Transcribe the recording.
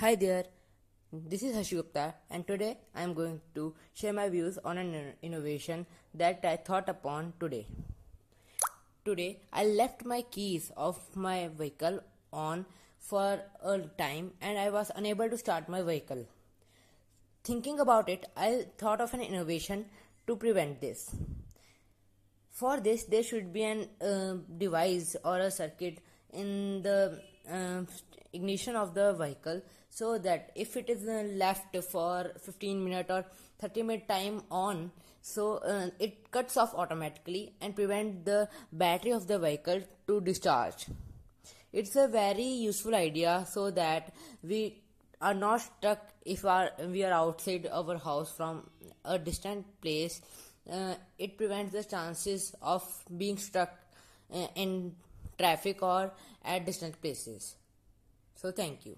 Hi there, this is Hashi Gupta, and today I am going to share my views on an innovation that I thought upon today. Today, I left my keys of my vehicle on for a time and I was unable to start my vehicle. Thinking about it, I thought of an innovation to prevent this. For this, there should be an uh, device or a circuit in the uh, ignition of the vehicle so that if it is uh, left for 15 minute or 30 minute time on so uh, it cuts off automatically and prevent the battery of the vehicle to discharge. It's a very useful idea so that we are not stuck if our, we are outside our house from a distant place. Uh, it prevents the chances of being stuck uh, in traffic or at distant places so thank you